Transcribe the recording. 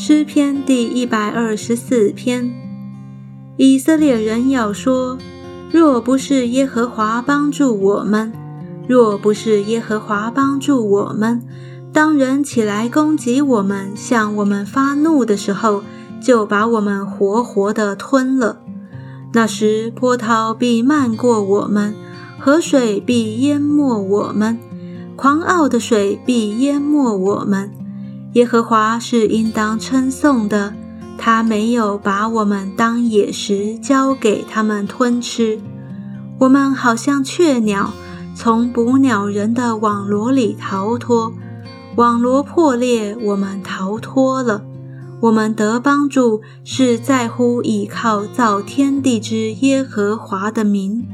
诗篇第一百二十四篇。以色列人要说：若不是耶和华帮助我们，若不是耶和华帮助我们，当人起来攻击我们，向我们发怒的时候，就把我们活活的吞了。那时波涛必漫过我们，河水必淹没我们，狂傲的水必淹没我们。耶和华是应当称颂的，他没有把我们当野食交给他们吞吃。我们好像雀鸟，从捕鸟人的网罗里逃脱，网罗破裂，我们逃脱了。我们得帮助，是在乎倚靠造天地之耶和华的名。